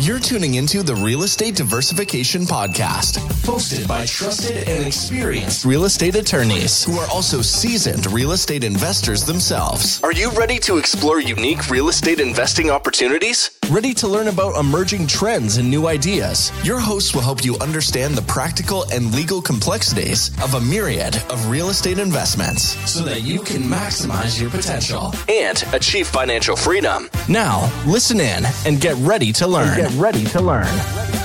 You're tuning into the Real Estate Diversification Podcast, hosted by trusted and experienced real estate attorneys who are also seasoned real estate investors themselves. Are you ready to explore unique real estate investing opportunities? Ready to learn about emerging trends and new ideas? Your hosts will help you understand the practical and legal complexities of a myriad of real estate investments so that you can maximize your potential and achieve financial freedom. Now, listen in and get ready to learn. Get ready to learn.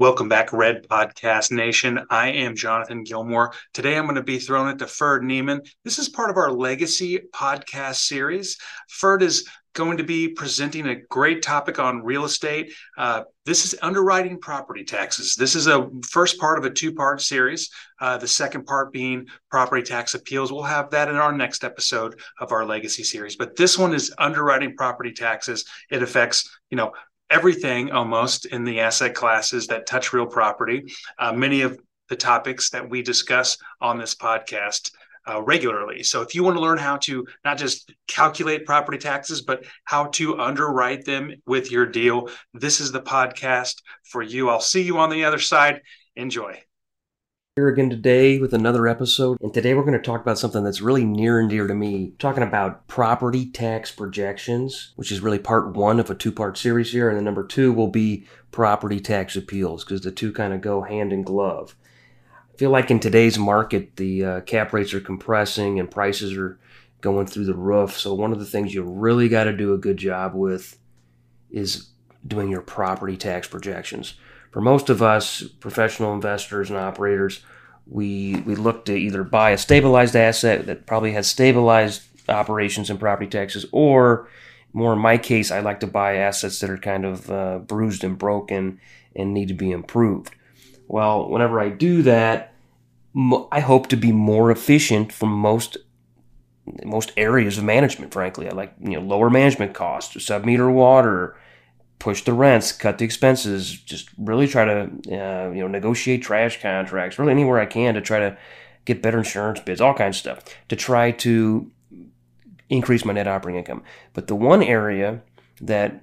Welcome back, Red Podcast Nation. I am Jonathan Gilmore. Today I'm going to be throwing it to Ferd Niemann. This is part of our Legacy podcast series. Ferd is going to be presenting a great topic on real estate. Uh, this is underwriting property taxes. This is a first part of a two-part series. Uh, the second part being property tax appeals. We'll have that in our next episode of our legacy series. But this one is underwriting property taxes. It affects, you know, everything almost in the asset classes that touch real property. Uh, many of the topics that we discuss on this podcast uh, regularly. So if you want to learn how to not just calculate property taxes, but how to underwrite them with your deal, this is the podcast for you. I'll see you on the other side. Enjoy here again today with another episode. And today we're going to talk about something that's really near and dear to me. Talking about property tax projections, which is really part one of a two part series here. And then number two will be property tax appeals because the two kind of go hand in glove. I feel like in today's market, the uh, cap rates are compressing and prices are going through the roof. So, one of the things you really got to do a good job with is doing your property tax projections for most of us professional investors and operators, we we look to either buy a stabilized asset that probably has stabilized operations and property taxes, or more in my case, I like to buy assets that are kind of uh, bruised and broken and need to be improved. Well, whenever I do that, I hope to be more efficient from most most areas of management. Frankly, I like you know lower management costs, sub meter water, push the rents, cut the expenses, just really try to uh, you know negotiate trash contracts, really anywhere I can to try to get better insurance bids, all kinds of stuff to try to increase my net operating income. But the one area that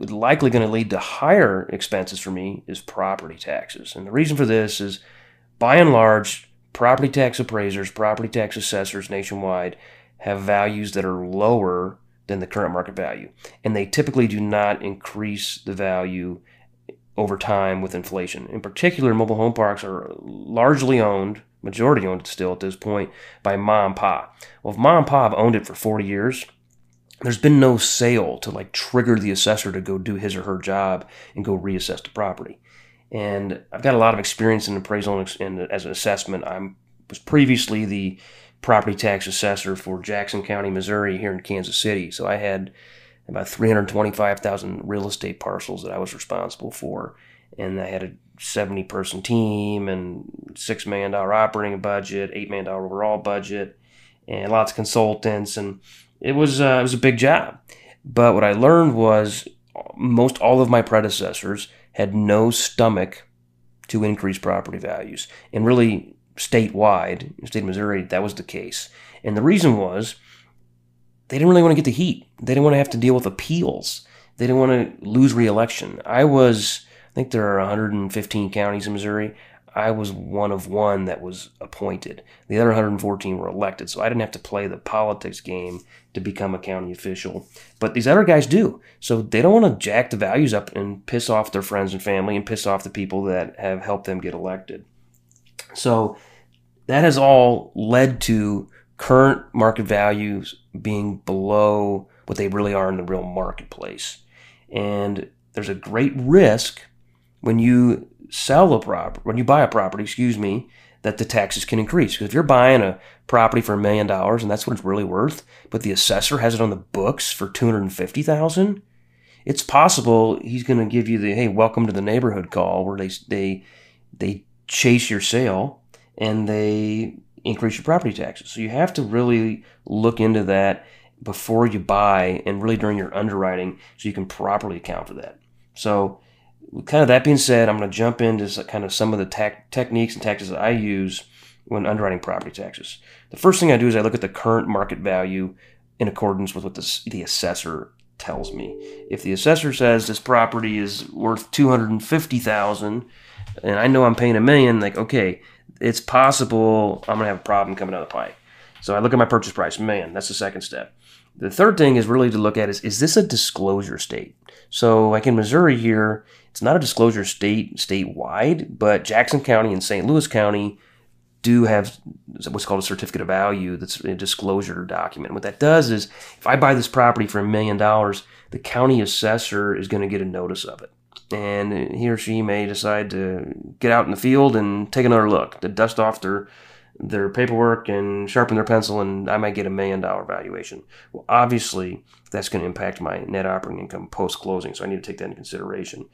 is likely going to lead to higher expenses for me is property taxes. And the reason for this is by and large, property tax appraisers, property tax assessors nationwide have values that are lower than the current market value. And they typically do not increase the value over time with inflation. In particular, mobile home parks are largely owned, majority owned still at this point, by mom and pop. Well, if mom and pop have owned it for 40 years, there's been no sale to like trigger the assessor to go do his or her job and go reassess the property. And I've got a lot of experience in appraisal and as an assessment. I was previously the property tax assessor for Jackson County, Missouri, here in Kansas City. So I had about 325,000 real estate parcels that I was responsible for. And I had a 70 person team and $6 million operating budget, $8 million overall budget, and lots of consultants. And it was, uh, it was a big job. But what I learned was most all of my predecessors had no stomach to increase property values. And really, statewide, in the state of Missouri, that was the case. And the reason was they didn't really want to get the heat. They didn't want to have to deal with appeals. They didn't want to lose reelection. I was, I think there are 115 counties in Missouri. I was one of one that was appointed. The other 114 were elected, so I didn't have to play the politics game to become a county official. But these other guys do. So they don't want to jack the values up and piss off their friends and family and piss off the people that have helped them get elected. So that has all led to current market values being below what they really are in the real marketplace. And there's a great risk when you sell a property, when you buy a property, excuse me, that the taxes can increase. Because if you're buying a property for a million dollars and that's what it's really worth, but the assessor has it on the books for 250,000, it's possible he's going to give you the hey, welcome to the neighborhood call where they they they chase your sale and they increase your property taxes. So you have to really look into that before you buy and really during your underwriting so you can properly account for that. So kind of that being said, I'm going to jump into kind of some of the techniques and tactics that I use when underwriting property taxes. The first thing I do is I look at the current market value in accordance with what the, the assessor tells me. If the assessor says this property is worth 250,000 and I know I'm paying a million, like okay, it's possible I'm going to have a problem coming out of the pipe. So I look at my purchase price, man, that's the second step. The third thing is really to look at is is this a disclosure state? So like in Missouri here, it's not a disclosure state statewide, but Jackson County and St. Louis County do have what's called a certificate of value that's a disclosure document. What that does is if I buy this property for a million dollars, the county assessor is going to get a notice of it. And he or she may decide to get out in the field and take another look, to dust off their their paperwork and sharpen their pencil, and I might get a million dollar valuation. Well, obviously, that's going to impact my net operating income post closing, so I need to take that into consideration.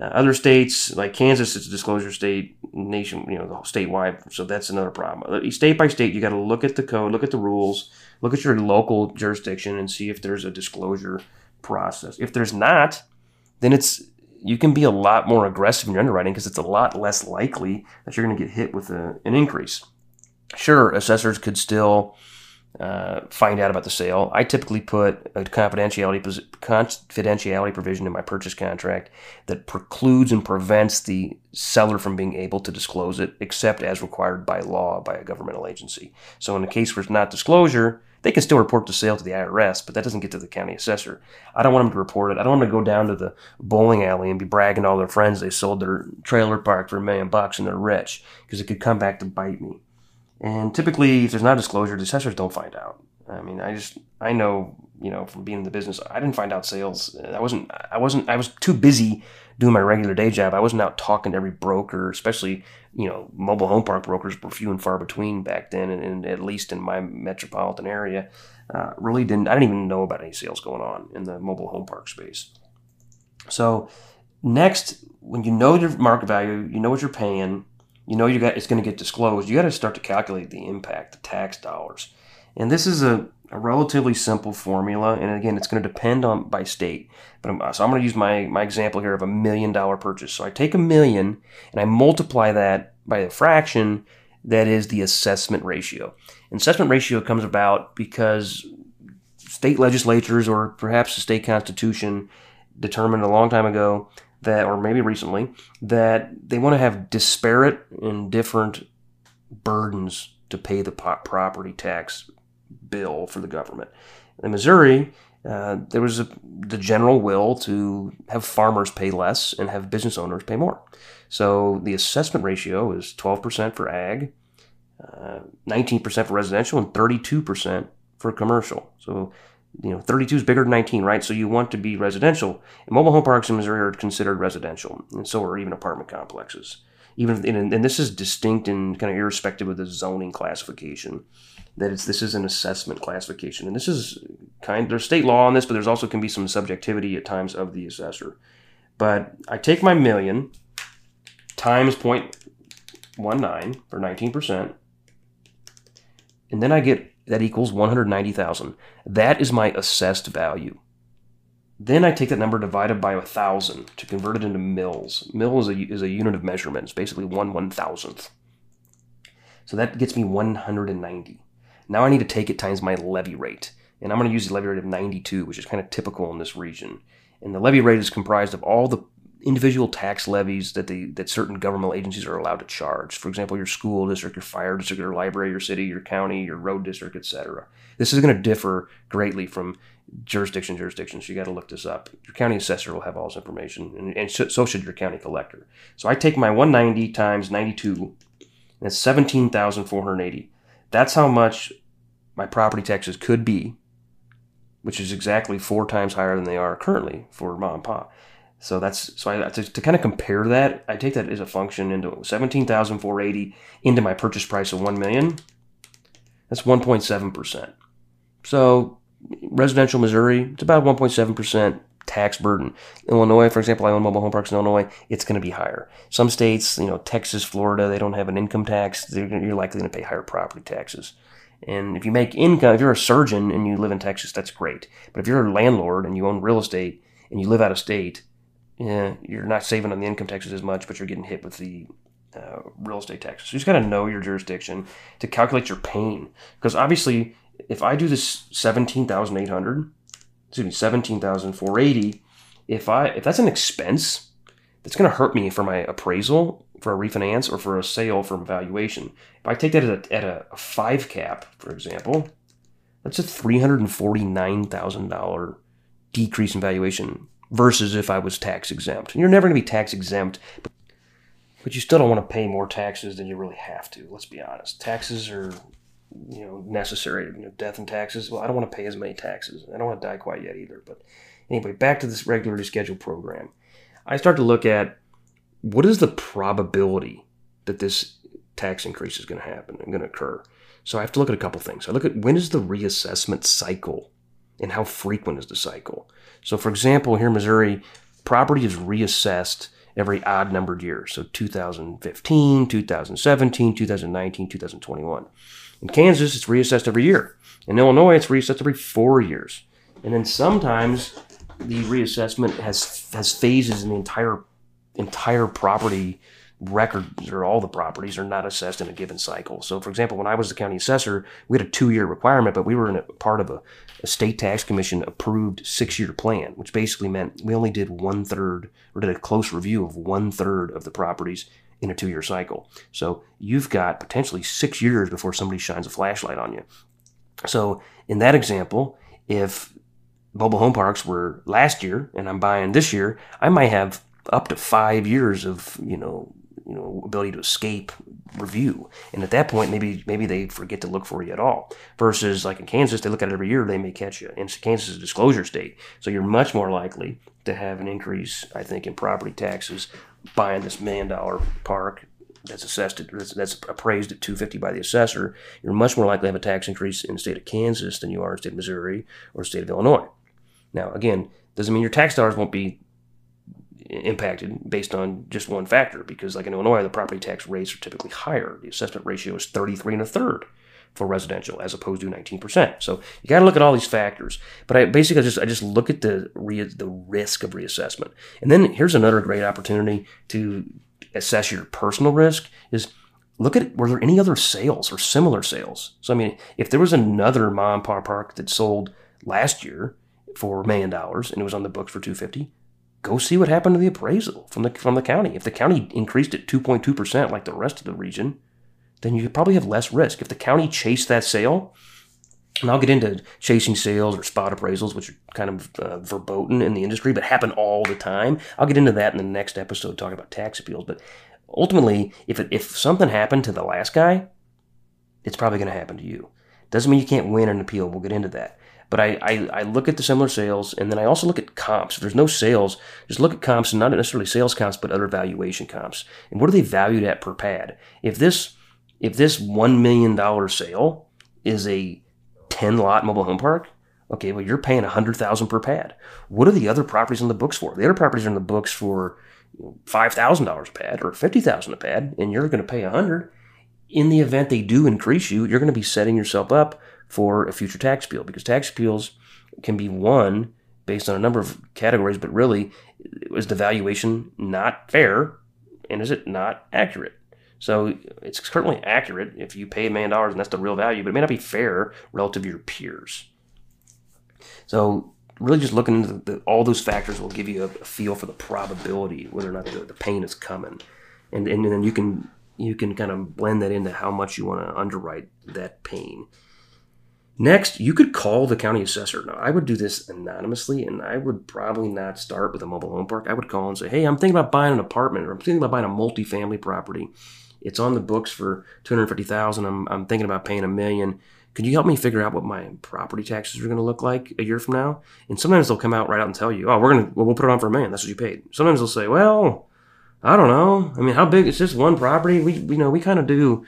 Uh, other states like Kansas, it's a disclosure state, nation, you know, statewide, so that's another problem. Uh, state by state, you got to look at the code, look at the rules, look at your local jurisdiction, and see if there's a disclosure process. If there's not, then it's you can be a lot more aggressive in your underwriting because it's a lot less likely that you're going to get hit with a, an increase sure, assessors could still uh, find out about the sale. I typically put a confidentiality confidentiality provision in my purchase contract that precludes and prevents the seller from being able to disclose it, except as required by law by a governmental agency. So, in a case where it's not disclosure, they can still report the sale to the IRS, but that doesn't get to the county assessor. I don't want them to report it. I don't want them to go down to the bowling alley and be bragging to all their friends they sold their trailer park for a million bucks and they're rich because it could come back to bite me. And typically, if there's not disclosure, the assessors don't find out. I mean, I just I know you know from being in the business, I didn't find out sales. I wasn't I wasn't I was too busy doing my regular day job. I wasn't out talking to every broker, especially you know mobile home park brokers were few and far between back then, and, and at least in my metropolitan area, uh, really didn't I didn't even know about any sales going on in the mobile home park space. So next, when you know your market value, you know what you're paying you know you got it's going to get disclosed, you got to start to calculate the impact, the tax dollars. And this is a, a relatively simple formula, and again, it's going to depend on by state. But I'm, so I'm going to use my my example here of a million dollar purchase. So I take a million and I multiply that by a fraction that is the assessment ratio. Assessment ratio comes about because state legislatures or perhaps the state constitution determined a long time ago that, or maybe recently, that they want to have disparate and different burdens to pay the property tax bill for the government. In Missouri, uh, there was a, the general will to have farmers pay less and have business owners pay more. So the assessment ratio is 12% for ag, uh, 19% for residential, and 32% for commercial. So you know, 32 is bigger than 19, right? So you want to be residential. And mobile home parks in Missouri are considered residential, and so are even apartment complexes. Even and, and this is distinct and kind of irrespective of the zoning classification. That it's this is an assessment classification, and this is kind. Of there's state law on this, but there's also can be some subjectivity at times of the assessor. But I take my million times 0.19 for 19 percent, and then I get that equals 190,000. That is my assessed value. Then I take that number divided by a thousand to convert it into mils. Mil is a, is a unit of measurement. It's basically one one thousandth. So that gets me 190. Now I need to take it times my levy rate. And I'm going to use the levy rate of 92, which is kind of typical in this region. And the levy rate is comprised of all the individual tax levies that the that certain governmental agencies are allowed to charge. For example, your school district, your fire district, your library, your city, your county, your road district, etc. This is going to differ greatly from jurisdiction to jurisdiction. So you got to look this up. Your county assessor will have all this information, and, and so should your county collector. So I take my 190 times 92, and it's 17,480. That's how much my property taxes could be, which is exactly four times higher than they are currently for mom and pop. So that's so I to, to kind of compare that, I take that as a function into seventeen thousand four eighty into my purchase price of one million. That's one point seven percent. So residential Missouri, it's about one point seven percent tax burden. Illinois, for example, I own mobile home parks in Illinois. It's going to be higher. Some states, you know, Texas, Florida, they don't have an income tax. you're likely going to pay higher property taxes. And if you make income, if you're a surgeon and you live in Texas, that's great. But if you're a landlord and you own real estate and you live out of state, yeah, you're not saving on the income taxes as much, but you're getting hit with the uh, real estate taxes. So you just got to know your jurisdiction to calculate your pain. Because obviously, if I do this seventeen thousand eight hundred, excuse me, seventeen thousand four eighty, if I if that's an expense, that's going to hurt me for my appraisal for a refinance or for a sale from valuation. If I take that at a, at a five cap, for example, that's a three hundred and forty nine thousand dollar decrease in valuation versus if I was tax exempt. And you're never going to be tax exempt, but you still don't want to pay more taxes than you really have to. Let's be honest. Taxes are, you know, necessary. You know, death and taxes. Well, I don't want to pay as many taxes. I don't want to die quite yet either. But anyway, back to this regularly scheduled program. I start to look at what is the probability that this tax increase is going to happen and going to occur. So I have to look at a couple things. I look at when is the reassessment cycle and how frequent is the cycle. So, for example, here in Missouri, property is reassessed every odd numbered year. So 2015, 2017, 2019, 2021. In Kansas, it's reassessed every year. In Illinois, it's reassessed every four years. And then sometimes the reassessment has has phases in the entire entire property records or all the properties are not assessed in a given cycle. So, for example, when I was the county assessor, we had a two year requirement, but we were in a part of a, a state tax commission approved six year plan, which basically meant we only did one third or did a close review of one third of the properties in a two year cycle. So, you've got potentially six years before somebody shines a flashlight on you. So, in that example, if mobile home parks were last year and I'm buying this year, I might have up to five years of you know you know ability to escape review and at that point maybe maybe they forget to look for you at all versus like in kansas they look at it every year they may catch you and kansas is a disclosure state so you're much more likely to have an increase i think in property taxes buying this million dollar park that's assessed at, that's, that's appraised at 250 by the assessor you're much more likely to have a tax increase in the state of kansas than you are in the state of missouri or state of illinois now again doesn't mean your tax dollars won't be impacted based on just one factor because like in Illinois the property tax rates are typically higher. The assessment ratio is 33 and a third for residential as opposed to 19%. So you got to look at all these factors. But I basically just I just look at the re, the risk of reassessment. And then here's another great opportunity to assess your personal risk is look at were there any other sales or similar sales. So I mean, if there was another mom pop park that sold last year for a million dollars and it was on the books for 250, go see what happened to the appraisal from the from the county. If the county increased it 2.2 percent like the rest of the region, then you probably have less risk. If the county chased that sale, and I'll get into chasing sales or spot appraisals, which are kind of uh, verboten in the industry, but happen all the time. I'll get into that in the next episode, talking about tax appeals. But ultimately, if it, if something happened to the last guy, it's probably going to happen to you. Doesn't mean you can't win an appeal. We'll get into that. But I, I, I, look at the similar sales and then I also look at comps. If there's no sales, just look at comps and not necessarily sales comps, but other valuation comps. And what are they valued at per pad? If this if this one million dollar sale is a 10 lot mobile home park, okay, well you're paying a hundred thousand per pad. What are the other properties in the books for? The other properties are in the books for five thousand dollars a pad or fifty thousand a pad, and you're going to pay a hundred. In the event they do increase you, you're going to be setting yourself up for a future tax appeal because tax appeals can be won based on a number of categories, but really, is the valuation not fair and is it not accurate? So it's certainly accurate if you pay a million dollars and that's the real value, but it may not be fair relative to your peers. So really just looking into the, all those factors will give you a, a, feel for the probability whether or not the, the pain is coming. And, and then you can you can kind of blend that into how much you want to underwrite that pain. Next, you could call the county assessor. Now, I would do this anonymously, and I would probably not start with a mobile home park. I would call and say, "Hey, I'm thinking about buying an apartment, or I'm thinking about buying a multifamily property. It's on the books for two hundred fifty thousand. I'm I'm thinking about paying a million. Could you help me figure out what my property taxes are going to look like a year from now?" And sometimes they'll come out right out and tell you, "Oh, we're gonna well, we'll put it on for a million. That's what you paid." Sometimes they'll say, "Well, I don't know. I mean, how big? is this one property. We you know we kind of do."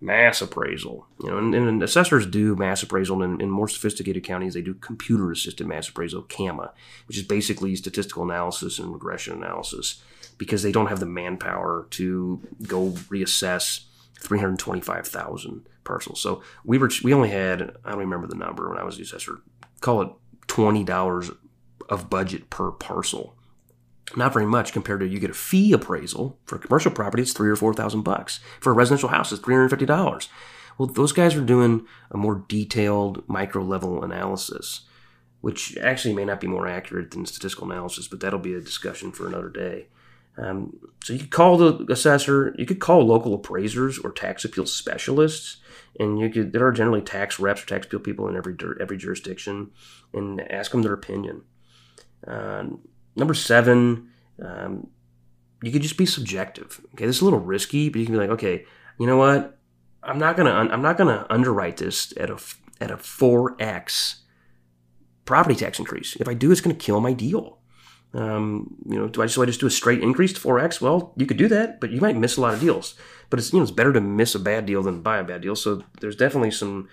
mass appraisal. You know, and, and assessors do mass appraisal, and in more sophisticated counties, they do computer-assisted mass appraisal, CAMA, which is basically statistical analysis and regression analysis, because they don't have the manpower to go reassess 325,000 parcels. So we were we only had I don't remember the number when I was the assessor. Call it twenty dollars of budget per parcel. Not very much compared to you get a fee appraisal for commercial property. It's three or four thousand bucks for a residential house. It's three hundred fifty dollars. Well, those guys are doing a more detailed micro level analysis, which actually may not be more accurate than statistical analysis, but that'll be a discussion for another day. Um, so you could call the assessor, you could call local appraisers or tax appeal specialists, and you could there are generally tax reps or tax appeal people in every every jurisdiction, and ask them their opinion. Uh, number seven, um, you could just be subjective. Okay, this is a little risky, but you can be like, okay, you know what? I'm not gonna I'm not gonna underwrite this at a at a four x property tax increase. If I do, it's gonna kill my deal. Um, you know, do I just, do I just do a straight increase to 4x? Well, you could do that, but you might miss a lot of deals. But it's you know it's better to miss a bad deal than buy a bad deal. So there's definitely some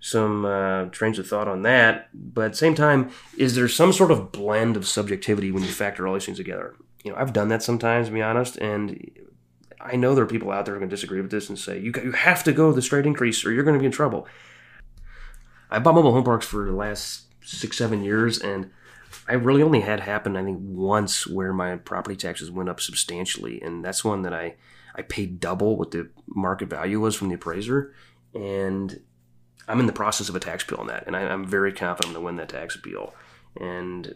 some uh, trains of thought on that. But at the same time, is there some sort of blend of subjectivity when you factor all these things together? You know, I've done that sometimes, to be honest, and I know there are people out there who can disagree with this and say you you have to go the straight increase or you're going to be in trouble. I bought mobile home parks for the last six seven years and I really only had happen I think once where my property taxes went up substantially, and that's one that I I paid double what the market value was from the appraiser, and I'm in the process of a tax appeal on that, and I, am very confident I'm going to win that tax appeal, and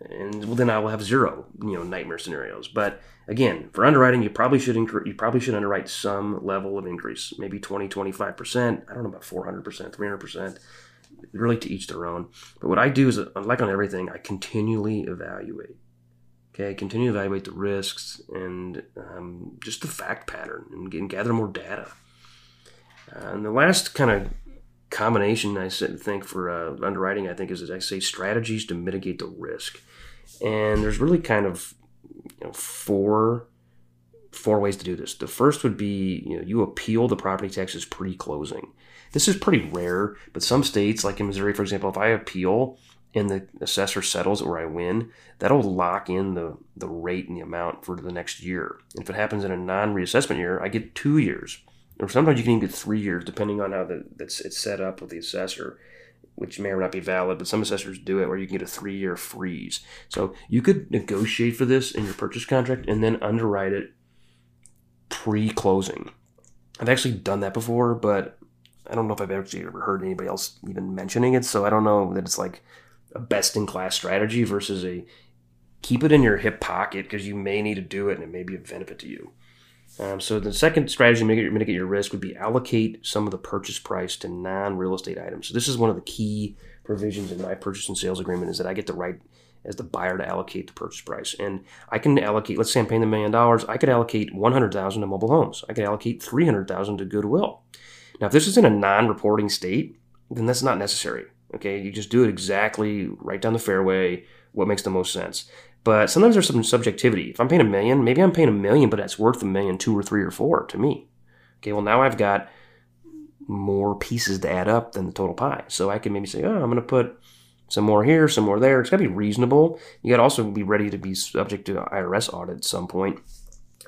and well, then I will have zero you know nightmare scenarios. But again, for underwriting, you probably should incre- you probably should underwrite some level of increase, maybe 20, 25 percent. I don't know about 400 percent, 300 percent really to each their own. But what I do is, like on everything, I continually evaluate. Okay, continue to evaluate the risks and um, just the fact pattern and, and gather more data. Uh, and the last kind of combination I think for uh, underwriting, I think, is I say strategies to mitigate the risk. And there's really kind of you know, four four ways to do this. The first would be you know you appeal the property taxes pre-closing. This is pretty rare, but some states, like in Missouri, for example, if I appeal and the assessor settles or I win, that'll lock in the, the rate and the amount for the next year. And if it happens in a non reassessment year, I get two years. Or sometimes you can even get three years, depending on how the, that's it's set up with the assessor, which may or not be valid, but some assessors do it where you can get a three year freeze. So you could negotiate for this in your purchase contract and then underwrite it pre closing. I've actually done that before, but I don't know if I've actually ever heard anybody else even mentioning it. So I don't know that it's like a best in class strategy versus a keep it in your hip pocket because you may need to do it and it may be a benefit to you. Um, so the second strategy to mitigate, mitigate your risk would be allocate some of the purchase price to non-real estate items. So this is one of the key provisions in my purchase and sales agreement is that I get the right as the buyer to allocate the purchase price. And I can allocate, let's say I'm paying the million dollars, I could allocate 100,000 to mobile homes. I could allocate 300,000 to Goodwill. Now, if this is in a non reporting state, then that's not necessary. Okay, you just do it exactly right down the fairway, what makes the most sense. But sometimes there's some subjectivity. If I'm paying a million, maybe I'm paying a million, but that's worth a million, two or three or four to me. Okay, well, now I've got more pieces to add up than the total pie. So I can maybe say, oh, I'm going to put some more here, some more there. It's got to be reasonable. You got to also be ready to be subject to IRS audit at some point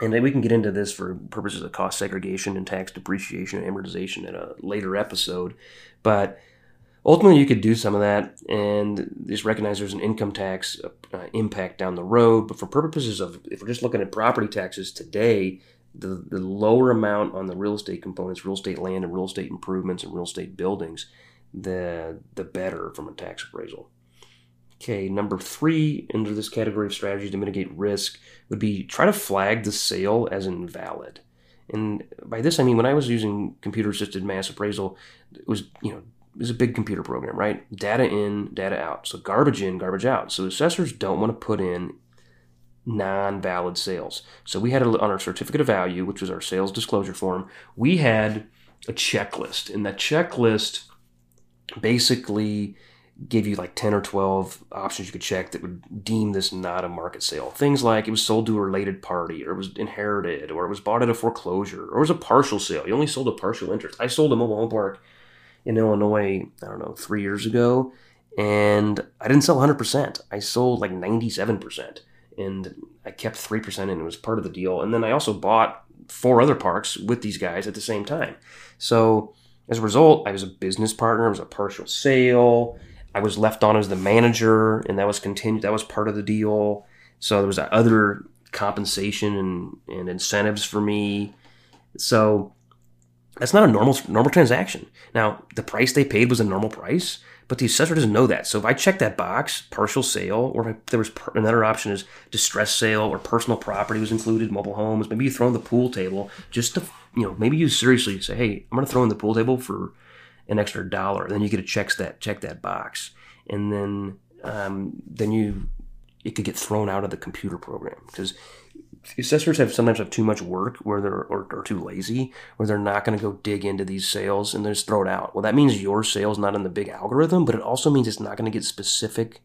and we can get into this for purposes of cost segregation and tax depreciation and amortization in a later episode. But ultimately, you could do some of that and just recognize there's an income tax uh, impact down the road. But for purposes of, if we're just looking at property taxes today, the, the lower amount on the real estate components, real estate land and real estate improvements and real estate buildings, the the better from a tax appraisal. Okay, number three under this category of strategies to mitigate risk would be try to flag the sale as invalid. And by this I mean when I was using computer assisted mass appraisal, it was you know it was a big computer program, right? Data in, data out. So garbage in, garbage out. So assessors don't want to put in non-valid sales. So we had a, on our certificate of value, which was our sales disclosure form, we had a checklist, and that checklist basically gave you like 10 or 12 options you could check that would deem this not a market sale. Things like it was sold to a related party, or it was inherited, or it was bought at a foreclosure, or it was a partial sale. You only sold a partial interest. I sold a mobile home park in Illinois, I don't know, three years ago, and I didn't sell 100%. I sold like 97%, and I kept 3%, and it was part of the deal. And then I also bought four other parks with these guys at the same time. So as a result, I was a business partner, it was a partial sale I was left on as the manager, and that was continued. That was part of the deal. So there was other compensation and, and incentives for me. So that's not a normal normal transaction. Now, the price they paid was a normal price, but the assessor doesn't know that. So if I check that box, partial sale, or there was another option is distress sale or personal property was included, mobile homes, maybe you throw in the pool table just to, you know, maybe you seriously say, hey, I'm going to throw in the pool table for an extra dollar. Then you get to check that check that box, and then um, then you it could get thrown out of the computer program because assessors have sometimes have too much work where they're or, or too lazy where they're not going to go dig into these sales and they just throw it out. Well, that means your sales not in the big algorithm, but it also means it's not going to get specific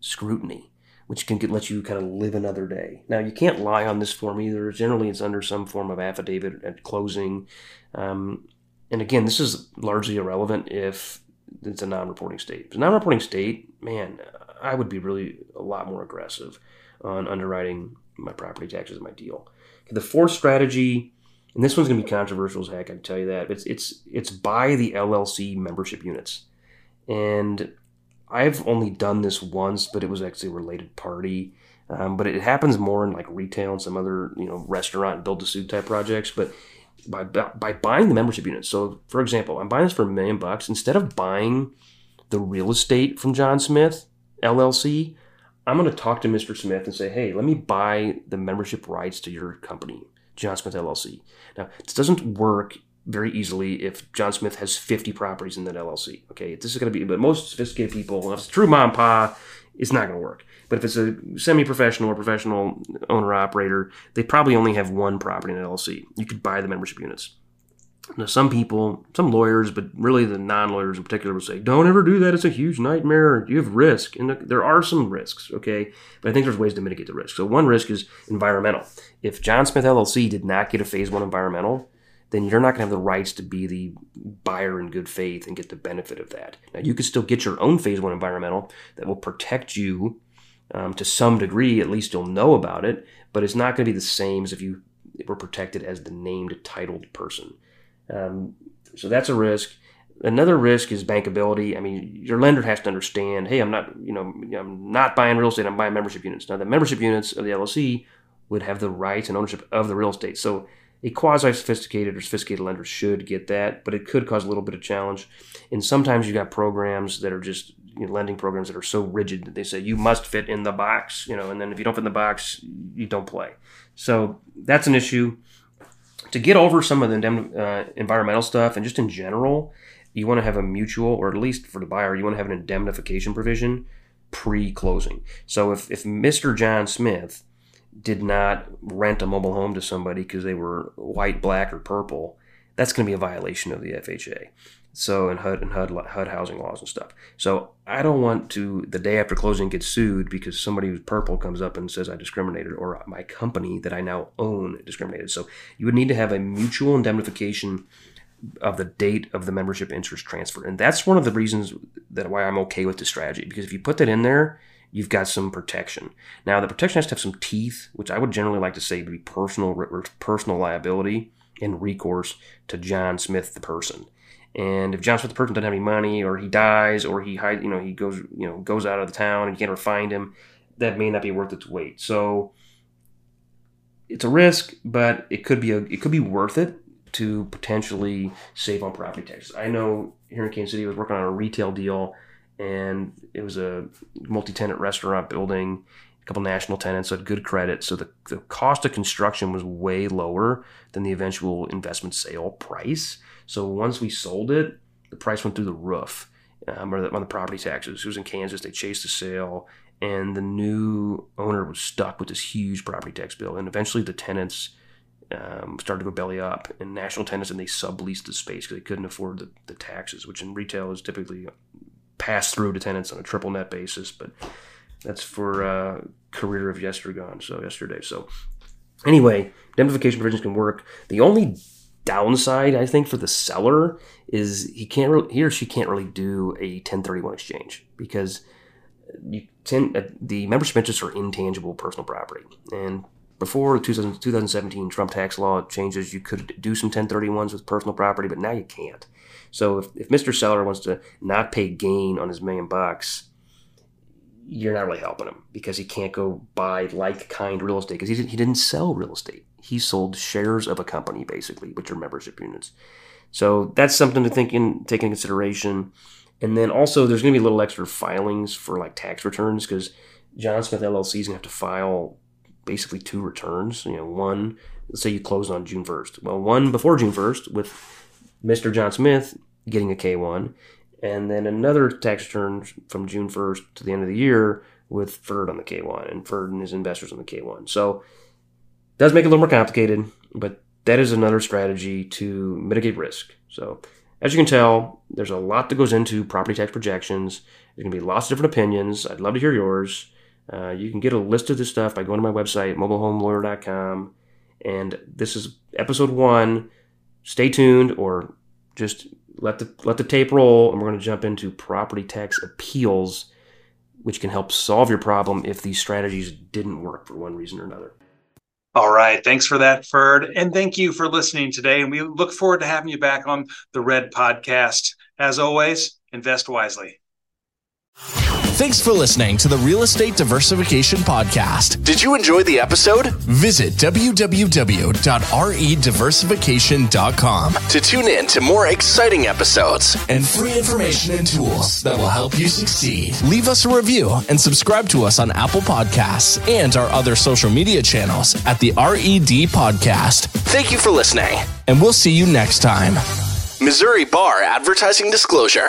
scrutiny, which can get, let you kind of live another day. Now, you can't lie on this form either. Generally, it's under some form of affidavit at closing. Um, and again, this is largely irrelevant if it's a non-reporting state. If a non-reporting state, man, I would be really a lot more aggressive on underwriting my property taxes in my deal. The fourth strategy, and this one's going to be controversial as heck. I can tell you that it's it's it's buy the LLC membership units, and I've only done this once, but it was actually a related party. Um, but it happens more in like retail and some other you know restaurant build to suit type projects. But by by buying the membership units, so for example, I'm buying this for a million bucks instead of buying the real estate from John Smith LLC. I'm going to talk to Mr. Smith and say, hey, let me buy the membership rights to your company, John Smith LLC. Now, this doesn't work very easily if John Smith has 50 properties in that LLC. Okay, this is going to be, but most sophisticated people, if it's true mom and pa, it's not going to work. But if it's a semi-professional or professional owner operator, they probably only have one property in an LLC. You could buy the membership units. Now, some people, some lawyers, but really the non-lawyers in particular, will say, "Don't ever do that. It's a huge nightmare. You have risk, and there are some risks, okay. But I think there's ways to mitigate the risk. So one risk is environmental. If John Smith LLC did not get a Phase One environmental, then you're not going to have the rights to be the buyer in good faith and get the benefit of that. Now, you could still get your own Phase One environmental that will protect you um, to some degree. At least you'll know about it, but it's not going to be the same as if you were protected as the named titled person. Um, so that's a risk. Another risk is bankability. I mean, your lender has to understand, hey, I'm not, you know, I'm not buying real estate. I'm buying membership units. Now, the membership units of the LLC would have the rights and ownership of the real estate. So a quasi-sophisticated or sophisticated lender should get that, but it could cause a little bit of challenge. And sometimes you got programs that are just you know, lending programs that are so rigid that they say you must fit in the box, you know, and then if you don't fit in the box, you don't play. So that's an issue to get over some of the uh, environmental stuff and just in general, you want to have a mutual, or at least for the buyer, you want to have an indemnification provision pre-closing. So if, if Mr. John Smith did not rent a mobile home to somebody because they were white, black, or purple, that's going to be a violation of the FHA. So and HUD and HUD HUD housing laws and stuff. So I don't want to the day after closing get sued because somebody who's purple comes up and says I discriminated or my company that I now own discriminated. So you would need to have a mutual indemnification of the date of the membership interest transfer, and that's one of the reasons that why I'm okay with this strategy because if you put that in there, you've got some protection. Now the protection has to have some teeth, which I would generally like to say be personal personal liability and recourse to John Smith the person. And if John Smith the person doesn't have any money, or he dies, or he hide, you know, he goes, you know, goes out of the town and you can't ever find him, that may not be worth its weight. So it's a risk, but it could be a, it could be worth it to potentially save on property taxes. I know here in Kansas City, I was working on a retail deal, and it was a multi-tenant restaurant building, a couple national tenants, so had good credit. So the, the cost of construction was way lower than the eventual investment sale price. So once we sold it, the price went through the roof um, on, the, property taxes. It was in Kansas. They chased the sale, and the new owner was stuck with this huge property tax bill. And eventually, the tenants um, started to go belly up, and national tenants, and they subleased the space because they couldn't afford the, the taxes, which in retail is typically passed through to tenants on a triple net basis. But that's for uh, career of yesterday. So yesterday. So anyway, indemnification provisions can work. The only downside I think for the seller is he can't really, he or she can't really do a 1031 exchange because you tend, uh, the membership interests are intangible personal property and before 2017 Trump tax law changes, you could do some 1031s with personal property, but now you can't. So if, if Mr. Seller wants to not pay gain on his million bucks, you're not really helping him because he can't go buy like kind real estate because he, he didn't sell real estate. He sold shares of a company basically, which are membership units. So that's something to think in, take into consideration. And then also there's going to be a little extra filings for like tax returns because John Smith LLC is going to have to file basically two returns. You know, one, let's say you closed on June 1st. Well, one before June 1st with Mr. John Smith getting a K1, and then another tax return from June 1st to the end of the year with Ferd on the K1 and Ferd and his investors on the K1. So does make it a little more complicated, but that is another strategy to mitigate risk. So as you can tell, there's a lot that goes into property tax projections. There's going to be lots of different opinions. I'd love to hear yours. Uh, you can get a list of this stuff by going to my website, mobilehomelawyer.com. And this is episode one. Stay tuned or just let the let the tape roll, and we're going to jump into property tax appeals, which can help solve your problem if these strategies didn't work for one reason or another. All right. Thanks for that, Ferd. And thank you for listening today. And we look forward to having you back on the Red Podcast. As always, invest wisely. Thanks for listening to the Real Estate Diversification Podcast. Did you enjoy the episode? Visit www.rediversification.com to tune in to more exciting episodes and free information and tools that will help you succeed. Leave us a review and subscribe to us on Apple Podcasts and our other social media channels at the RED Podcast. Thank you for listening, and we'll see you next time. Missouri Bar Advertising Disclosure.